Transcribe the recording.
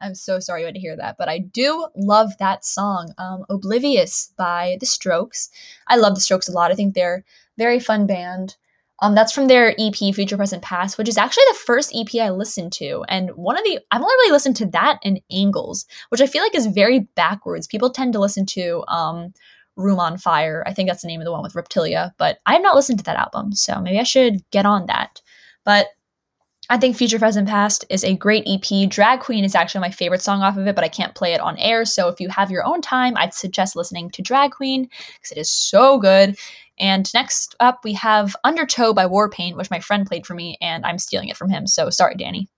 I'm so sorry you had to hear that, but I do love that song, um, Oblivius by The Strokes. I love The Strokes a lot. I think they're very fun band. Um, that's from their EP Future Present Past, which is actually the first EP I listened to. And one of the I've only really listened to that and Angles, which I feel like is very backwards. People tend to listen to um, Room on Fire. I think that's the name of the one with Reptilia, but I have not listened to that album, so maybe I should get on that. But I think Future Present Past is a great EP. Drag Queen is actually my favorite song off of it, but I can't play it on air. So if you have your own time, I'd suggest listening to Drag Queen because it is so good. And next up, we have Undertow by Warpaint, which my friend played for me, and I'm stealing it from him. So sorry, Danny.